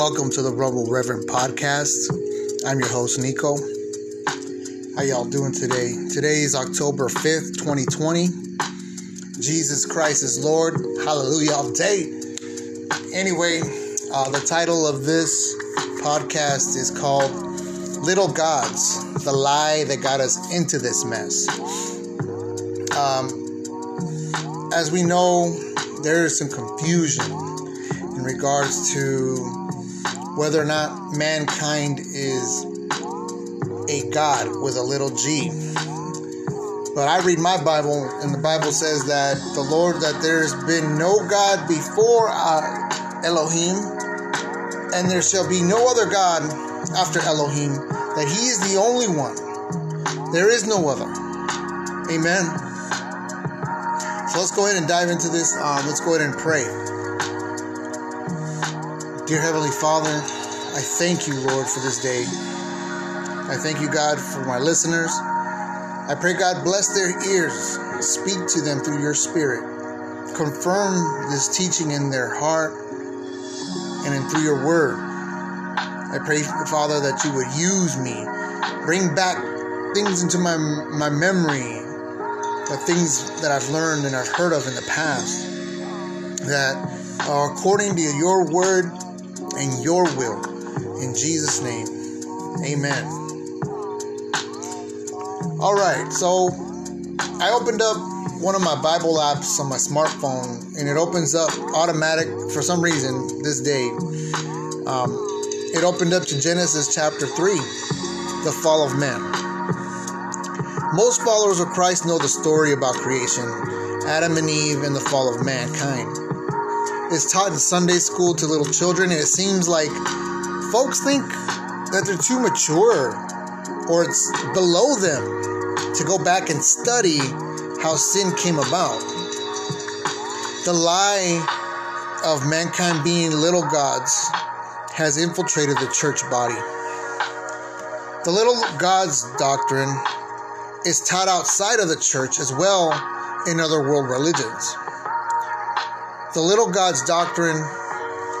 Welcome to the Rumble Reverend Podcast. I'm your host, Nico. How y'all doing today? Today is October 5th, 2020. Jesus Christ is Lord. Hallelujah all day. Anyway, uh, the title of this podcast is called Little Gods The Lie That Got Us Into This Mess. Um, as we know, there is some confusion in regards to whether or not mankind is a God with a little g. But I read my Bible, and the Bible says that the Lord, that there's been no God before uh, Elohim, and there shall be no other God after Elohim, that He is the only one. There is no other. Amen. So let's go ahead and dive into this. Um, let's go ahead and pray. Dear Heavenly Father, I thank you, Lord, for this day. I thank you, God, for my listeners. I pray, God, bless their ears. Speak to them through your Spirit. Confirm this teaching in their heart and in through your word. I pray, Father, that you would use me. Bring back things into my, my memory, the things that I've learned and I've heard of in the past that are according to your word and your will. In Jesus' name, amen. All right, so I opened up one of my Bible apps on my smartphone and it opens up automatic for some reason this day. Um, it opened up to Genesis chapter 3, the fall of man. Most followers of Christ know the story about creation, Adam and Eve, and the fall of mankind It's taught in Sunday school to little children, and it seems like folks think that they're too mature or it's below them to go back and study how sin came about. The lie of mankind being little gods has infiltrated the church body. The little gods doctrine is taught outside of the church as well in other world religions. The little God's doctrine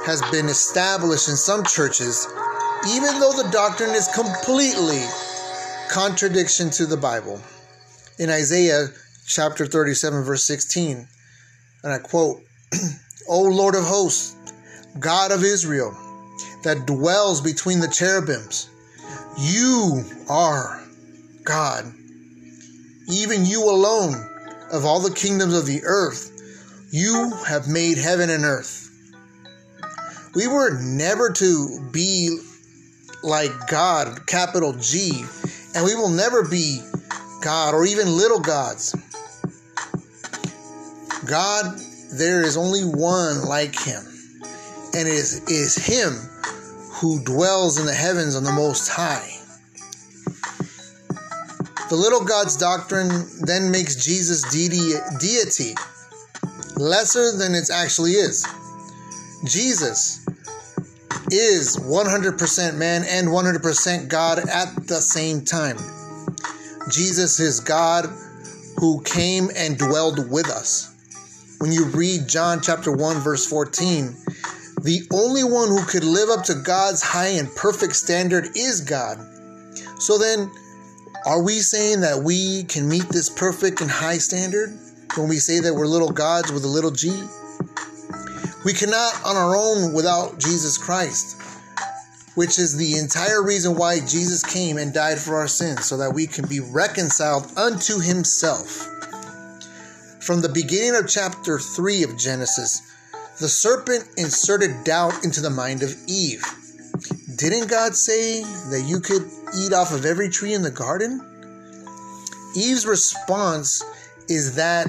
has been established in some churches, even though the doctrine is completely contradiction to the Bible. In Isaiah chapter 37, verse 16, and I quote, O Lord of hosts, God of Israel, that dwells between the cherubims, you are God. Even you alone of all the kingdoms of the earth you have made heaven and earth. We were never to be like God, capital G, and we will never be God or even little gods. God, there is only one like him, and it is, is him who dwells in the heavens on the most high. The little God's doctrine then makes Jesus deity, deity lesser than it actually is. Jesus is 100% man and 100% God at the same time. Jesus is God who came and dwelled with us. When you read John chapter 1 verse 14, the only one who could live up to God's high and perfect standard is God. So then, are we saying that we can meet this perfect and high standard? when we say that we're little gods with a little g. We cannot on our own without Jesus Christ, which is the entire reason why Jesus came and died for our sins, so that we can be reconciled unto himself. From the beginning of chapter 3 of Genesis, the serpent inserted doubt into the mind of Eve. Didn't God say that you could eat off of every tree in the garden? Eve's response is that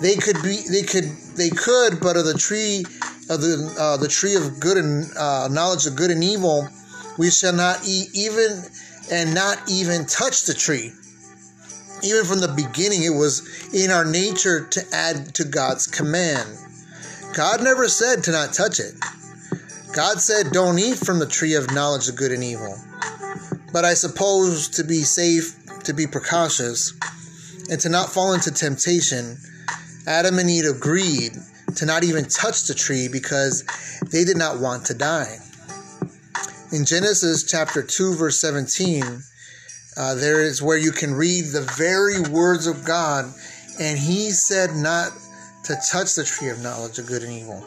they could be they could they could but of the tree of the uh, the tree of good and uh, knowledge of good and evil we shall not eat even and not even touch the tree even from the beginning it was in our nature to add to god's command god never said to not touch it god said don't eat from the tree of knowledge of good and evil But I suppose to be safe, to be precautious, and to not fall into temptation, Adam and Eve agreed to not even touch the tree because they did not want to die. In Genesis chapter 2, verse 17, uh, there is where you can read the very words of God, and He said not to touch the tree of knowledge of good and evil.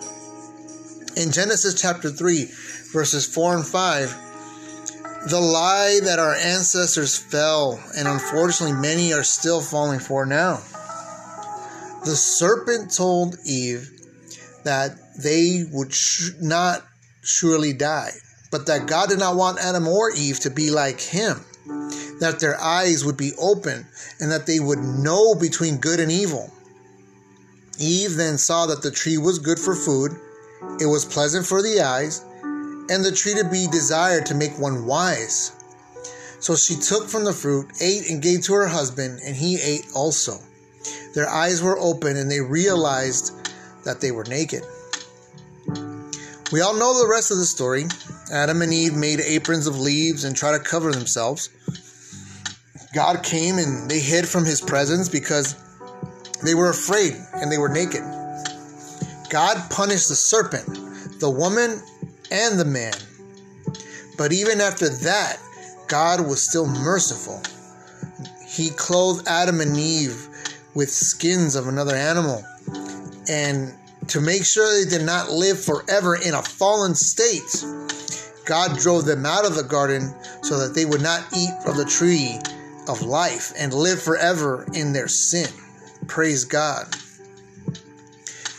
In Genesis chapter 3, verses 4 and 5, the lie that our ancestors fell, and unfortunately many are still falling for now. The serpent told Eve that they would sh- not surely die, but that God did not want Adam or Eve to be like him, that their eyes would be open, and that they would know between good and evil. Eve then saw that the tree was good for food, it was pleasant for the eyes, and the tree to be desired to make one wise. So she took from the fruit, ate, and gave to her husband, and he ate also. Their eyes were open, and they realized that they were naked. We all know the rest of the story. Adam and Eve made aprons of leaves and tried to cover themselves. God came and they hid from his presence because they were afraid and they were naked. God punished the serpent, the woman, and the man. But even after that, God was still merciful. He clothed Adam and Eve with skins of another animal and to make sure they did not live forever in a fallen state, God drove them out of the garden so that they would not eat of the tree of life and live forever in their sin. Praise God.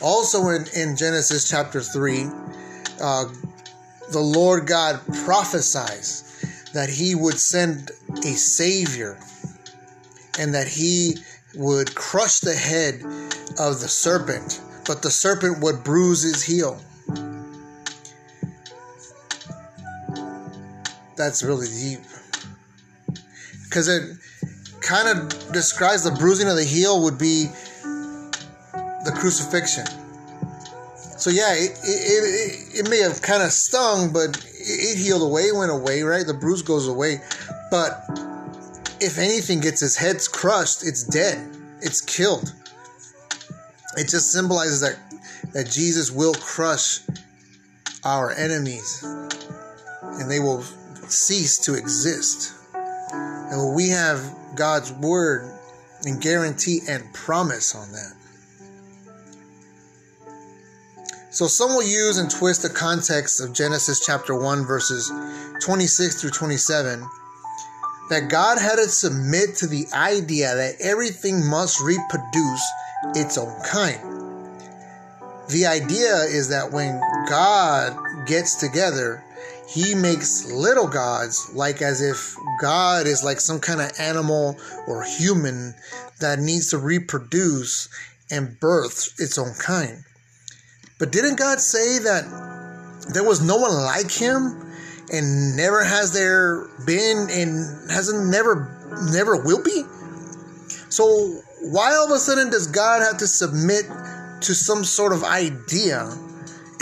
Also in, in Genesis chapter 3, uh, the Lord God prophesies that he would send a Savior and that he would crush the head of the serpent, but the serpent would bruise his heel. That's really deep. Because it kind of describes the bruising of the heel would be the crucifixion. So yeah, it, it, it, it may have kind of stung, but it, it healed away, went away, right? The bruise goes away. But if anything gets his head crushed, it's dead. It's killed. It just symbolizes that that Jesus will crush our enemies and they will cease to exist. And we have God's word and guarantee and promise on that. So some will use and twist the context of Genesis chapter 1 verses 26 through 27 that God had to submit to the idea that everything must reproduce its own kind. The idea is that when God gets together, he makes little gods like as if God is like some kind of animal or human that needs to reproduce and birth its own kind. But didn't God say that there was no one like him and never has there been and hasn't never never will be? So why all of a sudden does God have to submit to some sort of idea?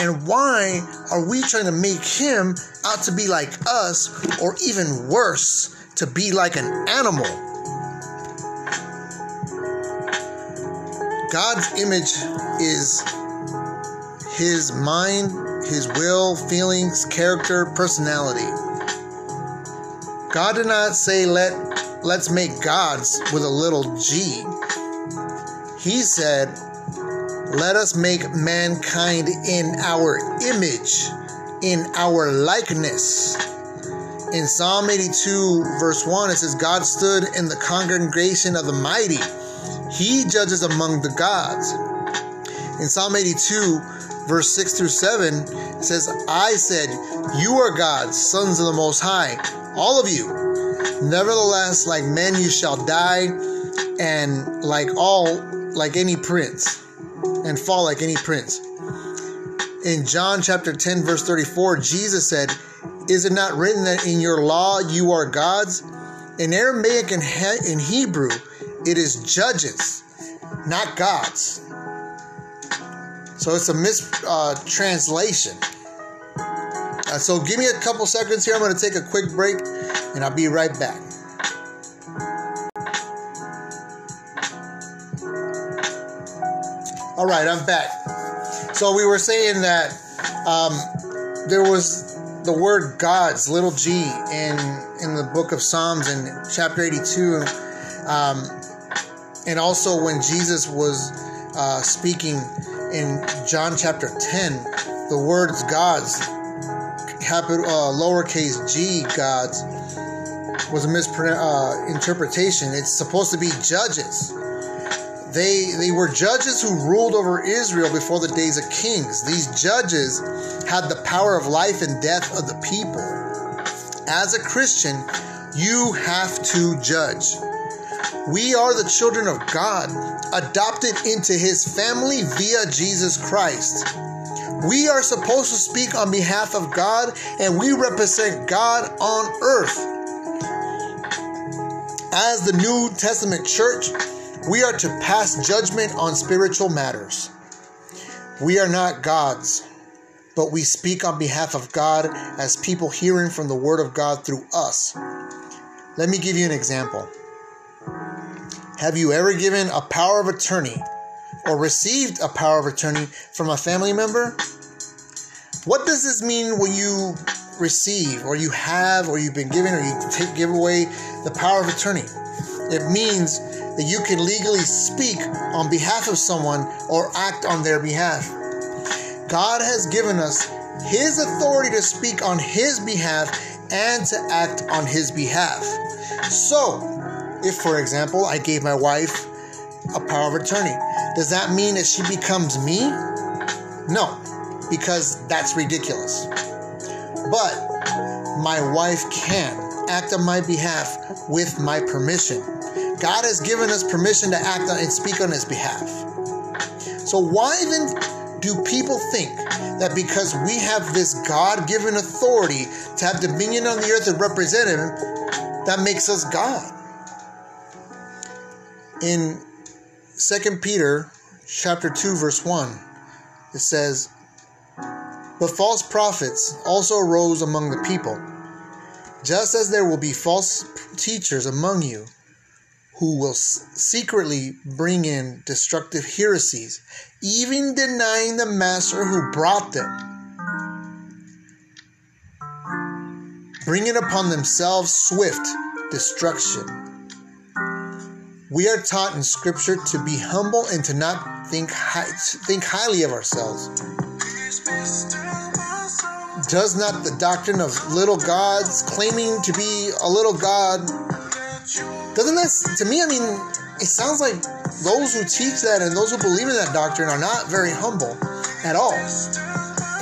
And why are we trying to make him out to be like us or even worse to be like an animal? God's image is his mind, his will, feelings, character, personality. God did not say let let's make gods with a little g. He said, let us make mankind in our image, in our likeness. In Psalm 82, verse 1, it says, God stood in the congregation of the mighty. He judges among the gods. In Psalm 82, verse 6 through 7, it says, I said, You are gods, sons of the Most High, all of you. Nevertheless, like men you shall die, and like all, like any prince, and fall like any prince. In John chapter 10, verse 34, Jesus said, Is it not written that in your law you are gods? In Aramaic and in Hebrew, it is judges, not gods. So it's a mistranslation. Uh, Uh, so give me a couple seconds here. I'm going to take a quick break and I'll be right back. Right, I'm back. So we were saying that um, there was the word God's little g in in the book of Psalms in chapter 82, um, and also when Jesus was uh, speaking in John chapter 10, the words God's capital uh, lowercase g God's was a misinterpretation. Uh, it's supposed to be judges. They, they were judges who ruled over Israel before the days of kings. These judges had the power of life and death of the people. As a Christian, you have to judge. We are the children of God, adopted into his family via Jesus Christ. We are supposed to speak on behalf of God and we represent God on earth. As the New Testament church, we are to pass judgment on spiritual matters. We are not gods, but we speak on behalf of God as people hearing from the Word of God through us. Let me give you an example. Have you ever given a power of attorney or received a power of attorney from a family member? What does this mean when you receive or you have or you've been given or you take, give away the power of attorney? It means that you can legally speak on behalf of someone or act on their behalf. God has given us His authority to speak on His behalf and to act on His behalf. So, if, for example, I gave my wife a power of attorney, does that mean that she becomes me? No, because that's ridiculous. But my wife can act on my behalf with my permission. God has given us permission to act on and speak on his behalf. So why then do people think that because we have this God-given authority to have dominion on the earth and represent him, that makes us God? In 2 Peter chapter 2 verse 1, it says, "But false prophets also arose among the people, just as there will be false teachers among you." Who will secretly bring in destructive heresies, even denying the master who brought them, bringing upon themselves swift destruction. We are taught in Scripture to be humble and to not think, think highly of ourselves. Does not the doctrine of little gods, claiming to be a little god, doesn't that, to me, I mean, it sounds like those who teach that and those who believe in that doctrine are not very humble at all.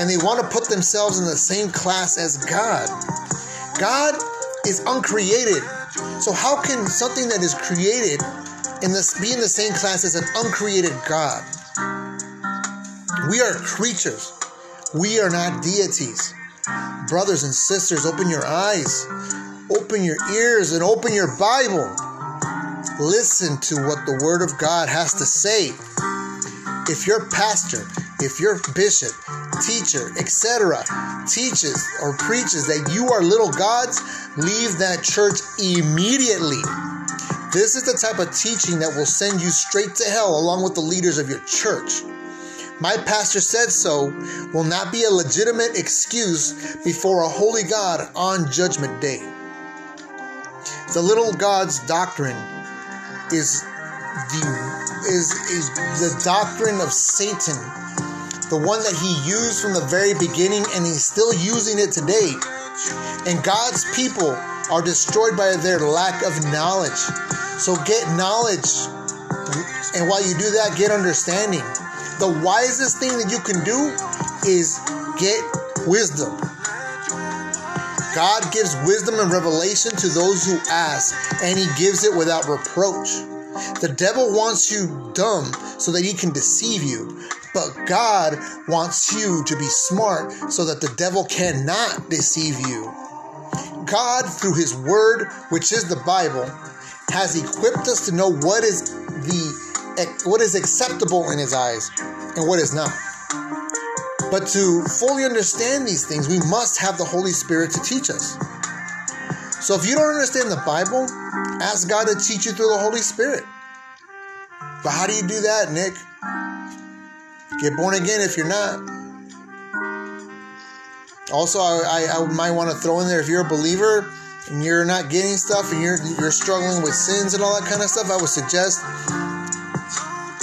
And they want to put themselves in the same class as God. God is uncreated. So how can something that is created in this be in the same class as an uncreated God? We are creatures. We are not deities. Brothers and sisters, open your eyes Open your ears and open your Bible. Listen to what the Word of God has to say. If your pastor, if your bishop, teacher, etc., teaches or preaches that you are little gods, leave that church immediately. This is the type of teaching that will send you straight to hell along with the leaders of your church. My pastor said so will not be a legitimate excuse before a holy God on Judgment Day. The little God's doctrine is the is, is the doctrine of Satan, the one that he used from the very beginning and he's still using it today. And God's people are destroyed by their lack of knowledge. So get knowledge. And while you do that, get understanding. The wisest thing that you can do is get wisdom. God gives wisdom and revelation to those who ask, and He gives it without reproach. The devil wants you dumb so that he can deceive you, but God wants you to be smart so that the devil cannot deceive you. God, through His Word, which is the Bible, has equipped us to know what is the what is acceptable in His eyes and what is not. But to fully understand these things, we must have the Holy Spirit to teach us. So if you don't understand the Bible, ask God to teach you through the Holy Spirit. But how do you do that, Nick? Get born again if you're not. Also, I, I, I might want to throw in there if you're a believer and you're not getting stuff and you're you're struggling with sins and all that kind of stuff, I would suggest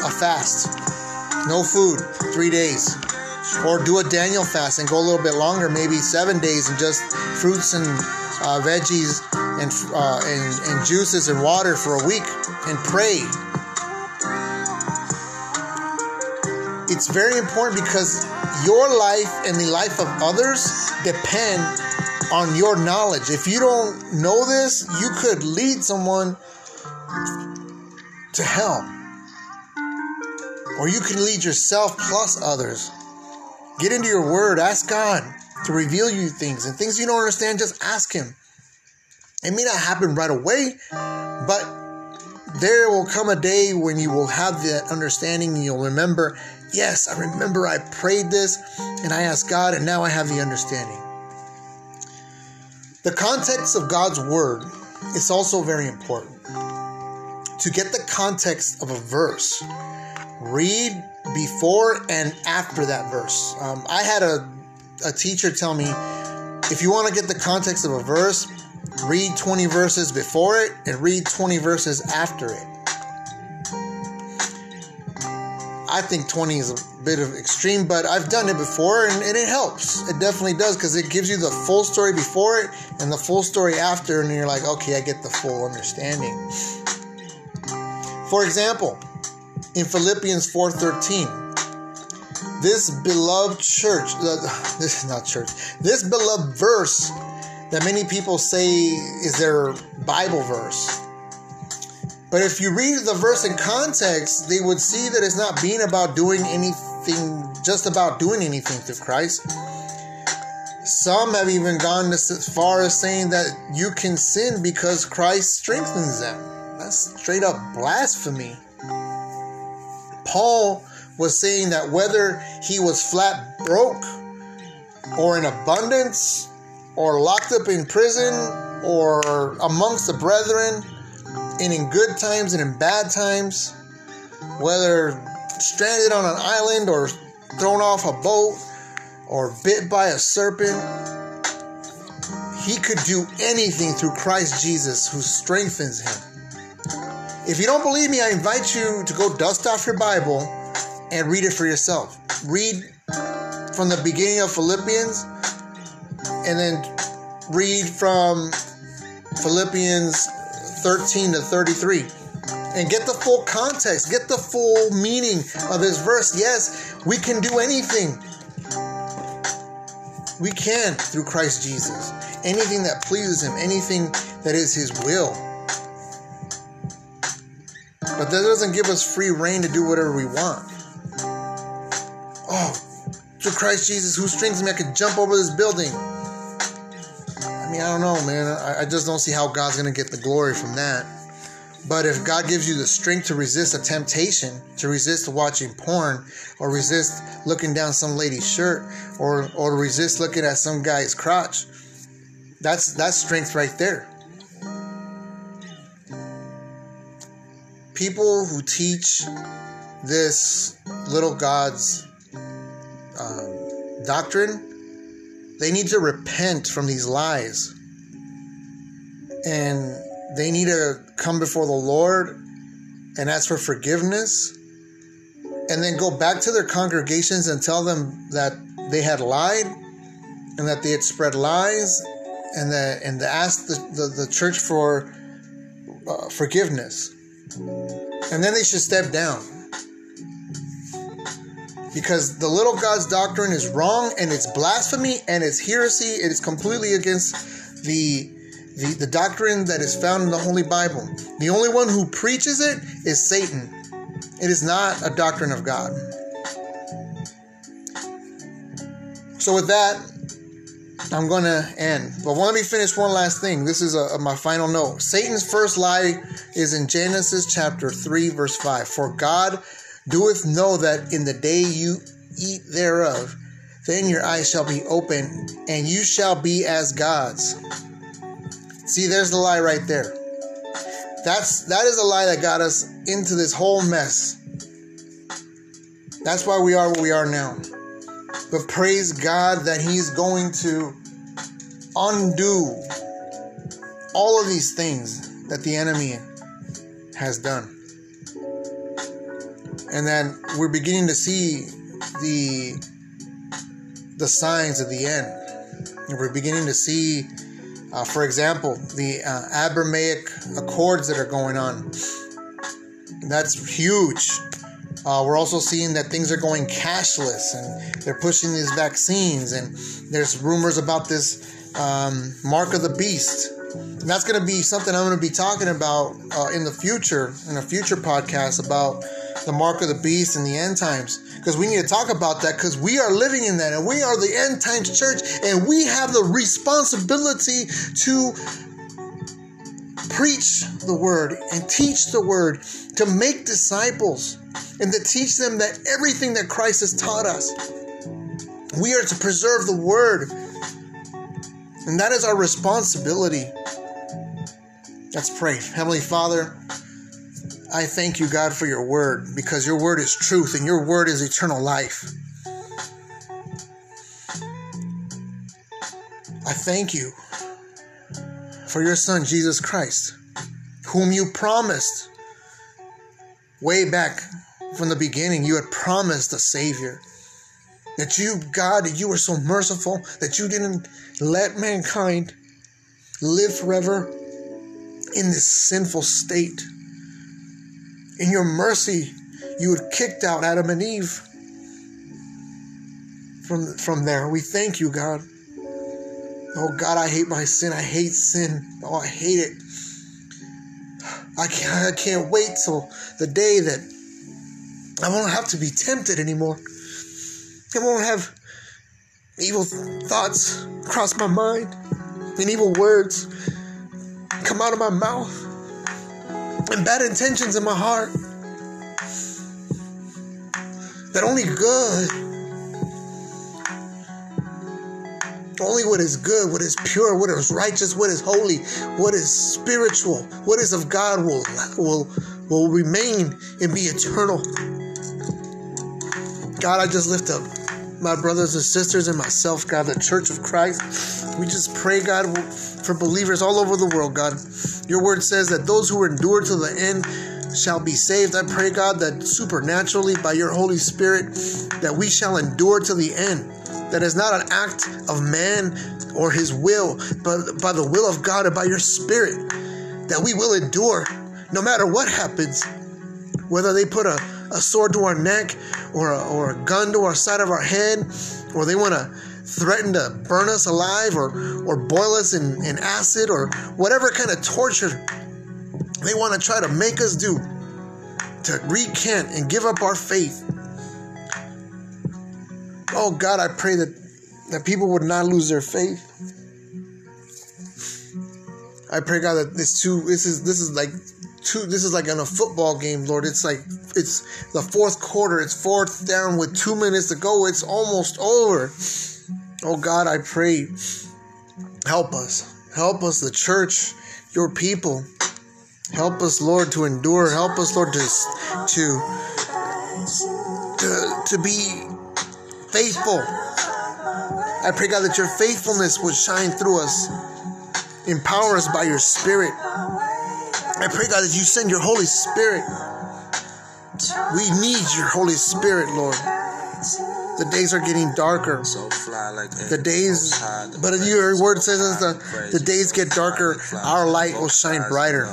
a fast. No food, three days. Or do a Daniel fast and go a little bit longer, maybe seven days, and just fruits and uh, veggies and, uh, and, and juices and water for a week and pray. It's very important because your life and the life of others depend on your knowledge. If you don't know this, you could lead someone to hell. Or you can lead yourself plus others. Get into your word, ask God to reveal you things and things you don't understand, just ask Him. It may not happen right away, but there will come a day when you will have that understanding and you'll remember, yes, I remember I prayed this and I asked God, and now I have the understanding. The context of God's word is also very important. To get the context of a verse, read before and after that verse. Um, I had a, a teacher tell me if you want to get the context of a verse, read 20 verses before it and read 20 verses after it. I think 20 is a bit of extreme, but I've done it before and, and it helps. It definitely does because it gives you the full story before it and the full story after, and you're like, okay, I get the full understanding. For example, in Philippians 4:13, this beloved church, uh, this is not church, this beloved verse that many people say is their Bible verse but if you read the verse in context, they would see that it's not being about doing anything, just about doing anything through Christ. Some have even gone as far as saying that you can sin because Christ strengthens them. That's straight up blasphemy. Paul was saying that whether he was flat broke or in abundance or locked up in prison or amongst the brethren, and in good times and in bad times, whether stranded on an island or thrown off a boat or bit by a serpent, he could do anything through Christ Jesus who strengthens him. If you don't believe me, I invite you to go dust off your Bible and read it for yourself. Read from the beginning of Philippians and then read from Philippians 13 to 33 and get the full context, get the full meaning of this verse. Yes, we can do anything. We can through Christ Jesus. Anything that pleases him, anything that is his will. But that doesn't give us free reign to do whatever we want. Oh, through Christ Jesus who strengthens me, I could jump over this building I mean, I don't know, man. I, I just don't see how God's going to get the glory from that. But if God gives you the strength to resist a temptation, to resist watching porn, or resist looking down some lady's shirt, or or resist looking at some guy's crotch, that's that's strength right there. People who teach this little God's um, doctrine they need to repent from these lies. And they need to come before the Lord and ask for forgiveness. And then go back to their congregations and tell them that they had lied and that they had spread lies and that and ask the, the, the church for uh, forgiveness. And then they should step down because the little God's doctrine is wrong and it's blasphemy and it's heresy. It is completely against the, the, the doctrine that is found in the Holy Bible. The only one who preaches it is Satan. It is not a doctrine of God. So with that, I'm going to end. But let me finish one last thing. This is a, a, my final note. Satan's first lie is in Genesis chapter 3, verse 5. For God doeth know that in the day you eat thereof, then your eyes shall be open, and you shall be as gods. See, there's the lie right there. That's that is a lie that got us into this whole mess. That's why we are where we are now. But praise God that He's going to undo all of these things that the enemy has done. And then we're beginning to see the the signs of the end. And we're beginning to see, uh, for example, the uh, accords that are going on. That's huge. Uh, we're also seeing that things are going cashless and they're pushing these vaccines, and there's rumors about this um, mark of the beast. And that's going to be something I'm going to be talking about uh, in the future, in a future podcast about the mark of the beast and the end times. Because we need to talk about that because we are living in that and we are the end times church and we have the responsibility to preach the word and teach the word, to make disciples and to teach them that everything that Christ has taught us. We are to preserve the word. And that is our responsibility. Let's pray. Heavenly Father, I thank you, God, for your word because your word is truth and your word is eternal life. I thank you for your Son, Jesus Christ, whom you promised way back from the beginning. You had promised a Savior. That you, God, that you were so merciful that you didn't let mankind live forever in this sinful state. In your mercy, you had kicked out Adam and Eve from, from there. We thank you, God. Oh God, I hate my sin. I hate sin. Oh, I hate it. I can't, I can't wait till the day that I won't have to be tempted anymore. I won't have evil thoughts cross my mind and evil words come out of my mouth and bad intentions in my heart. That only good Only what is good, what is pure, what is righteous, what is holy, what is spiritual, what is of God will will will remain and be eternal. God, I just lift up my brothers and sisters and myself, God, the Church of Christ. We just pray, God, for believers all over the world, God. Your word says that those who endure to the end shall be saved. I pray, God, that supernaturally by your Holy Spirit, that we shall endure to the end that is not an act of man or his will, but by the will of God and by your spirit, that we will endure no matter what happens. Whether they put a, a sword to our neck or a, or a gun to our side of our head, or they want to threaten to burn us alive or, or boil us in, in acid or whatever kind of torture they want to try to make us do to recant and give up our faith Oh God, I pray that that people would not lose their faith. I pray God that this too this is this is like two this is like in a football game, Lord. It's like it's the fourth quarter, it's fourth down with two minutes to go, it's almost over. Oh God, I pray. Help us. Help us, the church, your people. Help us, Lord, to endure. Help us, Lord, to to to, to be faithful. I pray, God, that your faithfulness would shine through us. Empower us by your Spirit. I pray, God, that you send your Holy Spirit. We need your Holy Spirit, Lord. The days are getting darker. The days, but your word says as the, the days get darker, our light will shine brighter.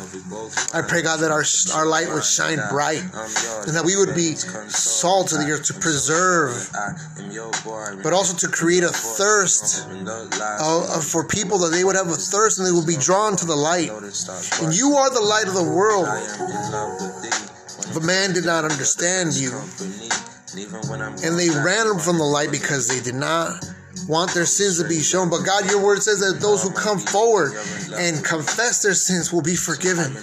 I pray, God, that our, our light would shine bright and that we would be salt to the earth to preserve, but also to create a thirst uh, for people that they would have a thirst and they would be drawn to the light. And you are the light of the world. But man did not understand you. And they ran from the light because they did not want their sins to be shown. But God, your word says that those who come forward and confess their sins will be forgiven.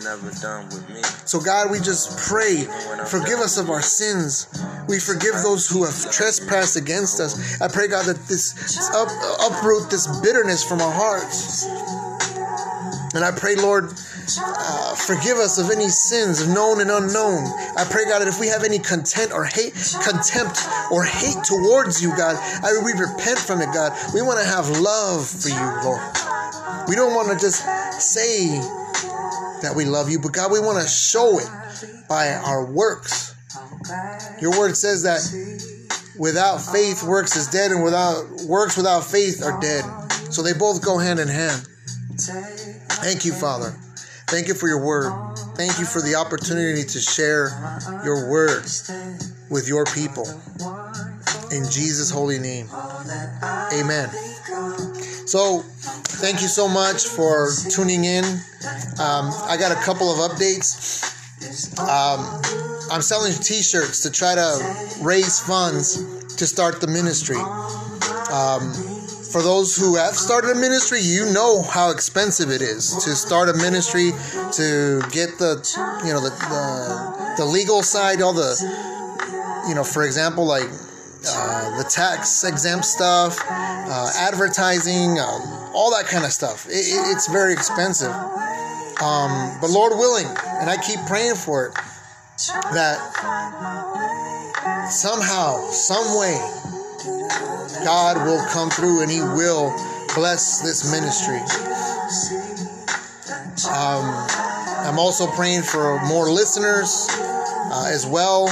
So, God, we just pray, forgive us of our sins. We forgive those who have trespassed against us. I pray, God, that this up, uproot this bitterness from our hearts. And I pray, Lord, uh, forgive us of any sins, known and unknown. I pray, God, that if we have any content or hate, contempt or hate towards you, God, I we repent from it, God. We want to have love for you, Lord. We don't want to just say that we love you, but God, we want to show it by our works. Your word says that without faith, works is dead, and without works without faith are dead. So they both go hand in hand. Thank you, Father. Thank you for your word. Thank you for the opportunity to share your word with your people. In Jesus' holy name. Amen. So, thank you so much for tuning in. Um, I got a couple of updates. Um, I'm selling t shirts to try to raise funds to start the ministry. Um, for those who have started a ministry, you know how expensive it is to start a ministry, to get the, you know, the the, the legal side, all the, you know, for example, like uh, the tax exempt stuff, uh, advertising, um, all that kind of stuff. It, it, it's very expensive. Um, but Lord willing, and I keep praying for it, that somehow, some way, God will come through and He will bless this ministry. Um, I'm also praying for more listeners uh, as well.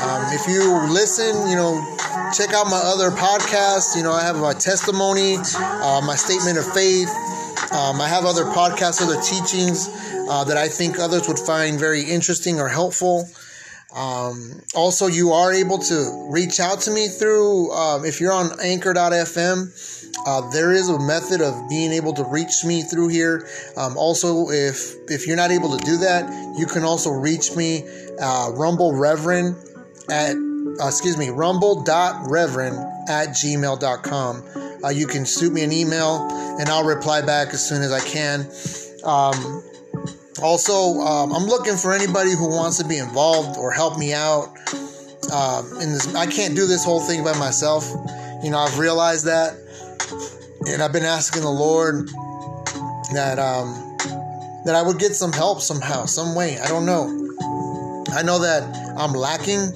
Um, if you listen, you know, check out my other podcasts. You know, I have my testimony, uh, my statement of faith. Um, I have other podcasts, other teachings uh, that I think others would find very interesting or helpful. Um, also, you are able to reach out to me through, um, if you're on anchor.fm, uh, there is a method of being able to reach me through here. Um, also, if if you're not able to do that, you can also reach me, uh, Rumble Reverend at, uh, excuse me, rumble.reverend at gmail.com. Uh, you can shoot me an email and I'll reply back as soon as I can. Um, also, um, I'm looking for anybody who wants to be involved or help me out. Um, in this, I can't do this whole thing by myself. You know, I've realized that, and I've been asking the Lord that um, that I would get some help somehow, some way. I don't know. I know that I'm lacking,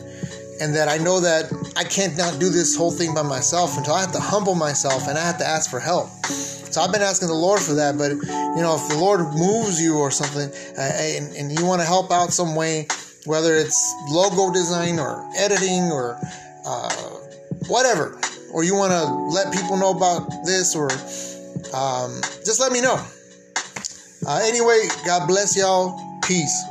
and that I know that I can't not do this whole thing by myself until I have to humble myself and I have to ask for help. So I've been asking the Lord for that, but you know, if the Lord moves you or something, uh, and, and you want to help out some way, whether it's logo design or editing or uh, whatever, or you want to let people know about this, or um, just let me know. Uh, anyway, God bless y'all. Peace.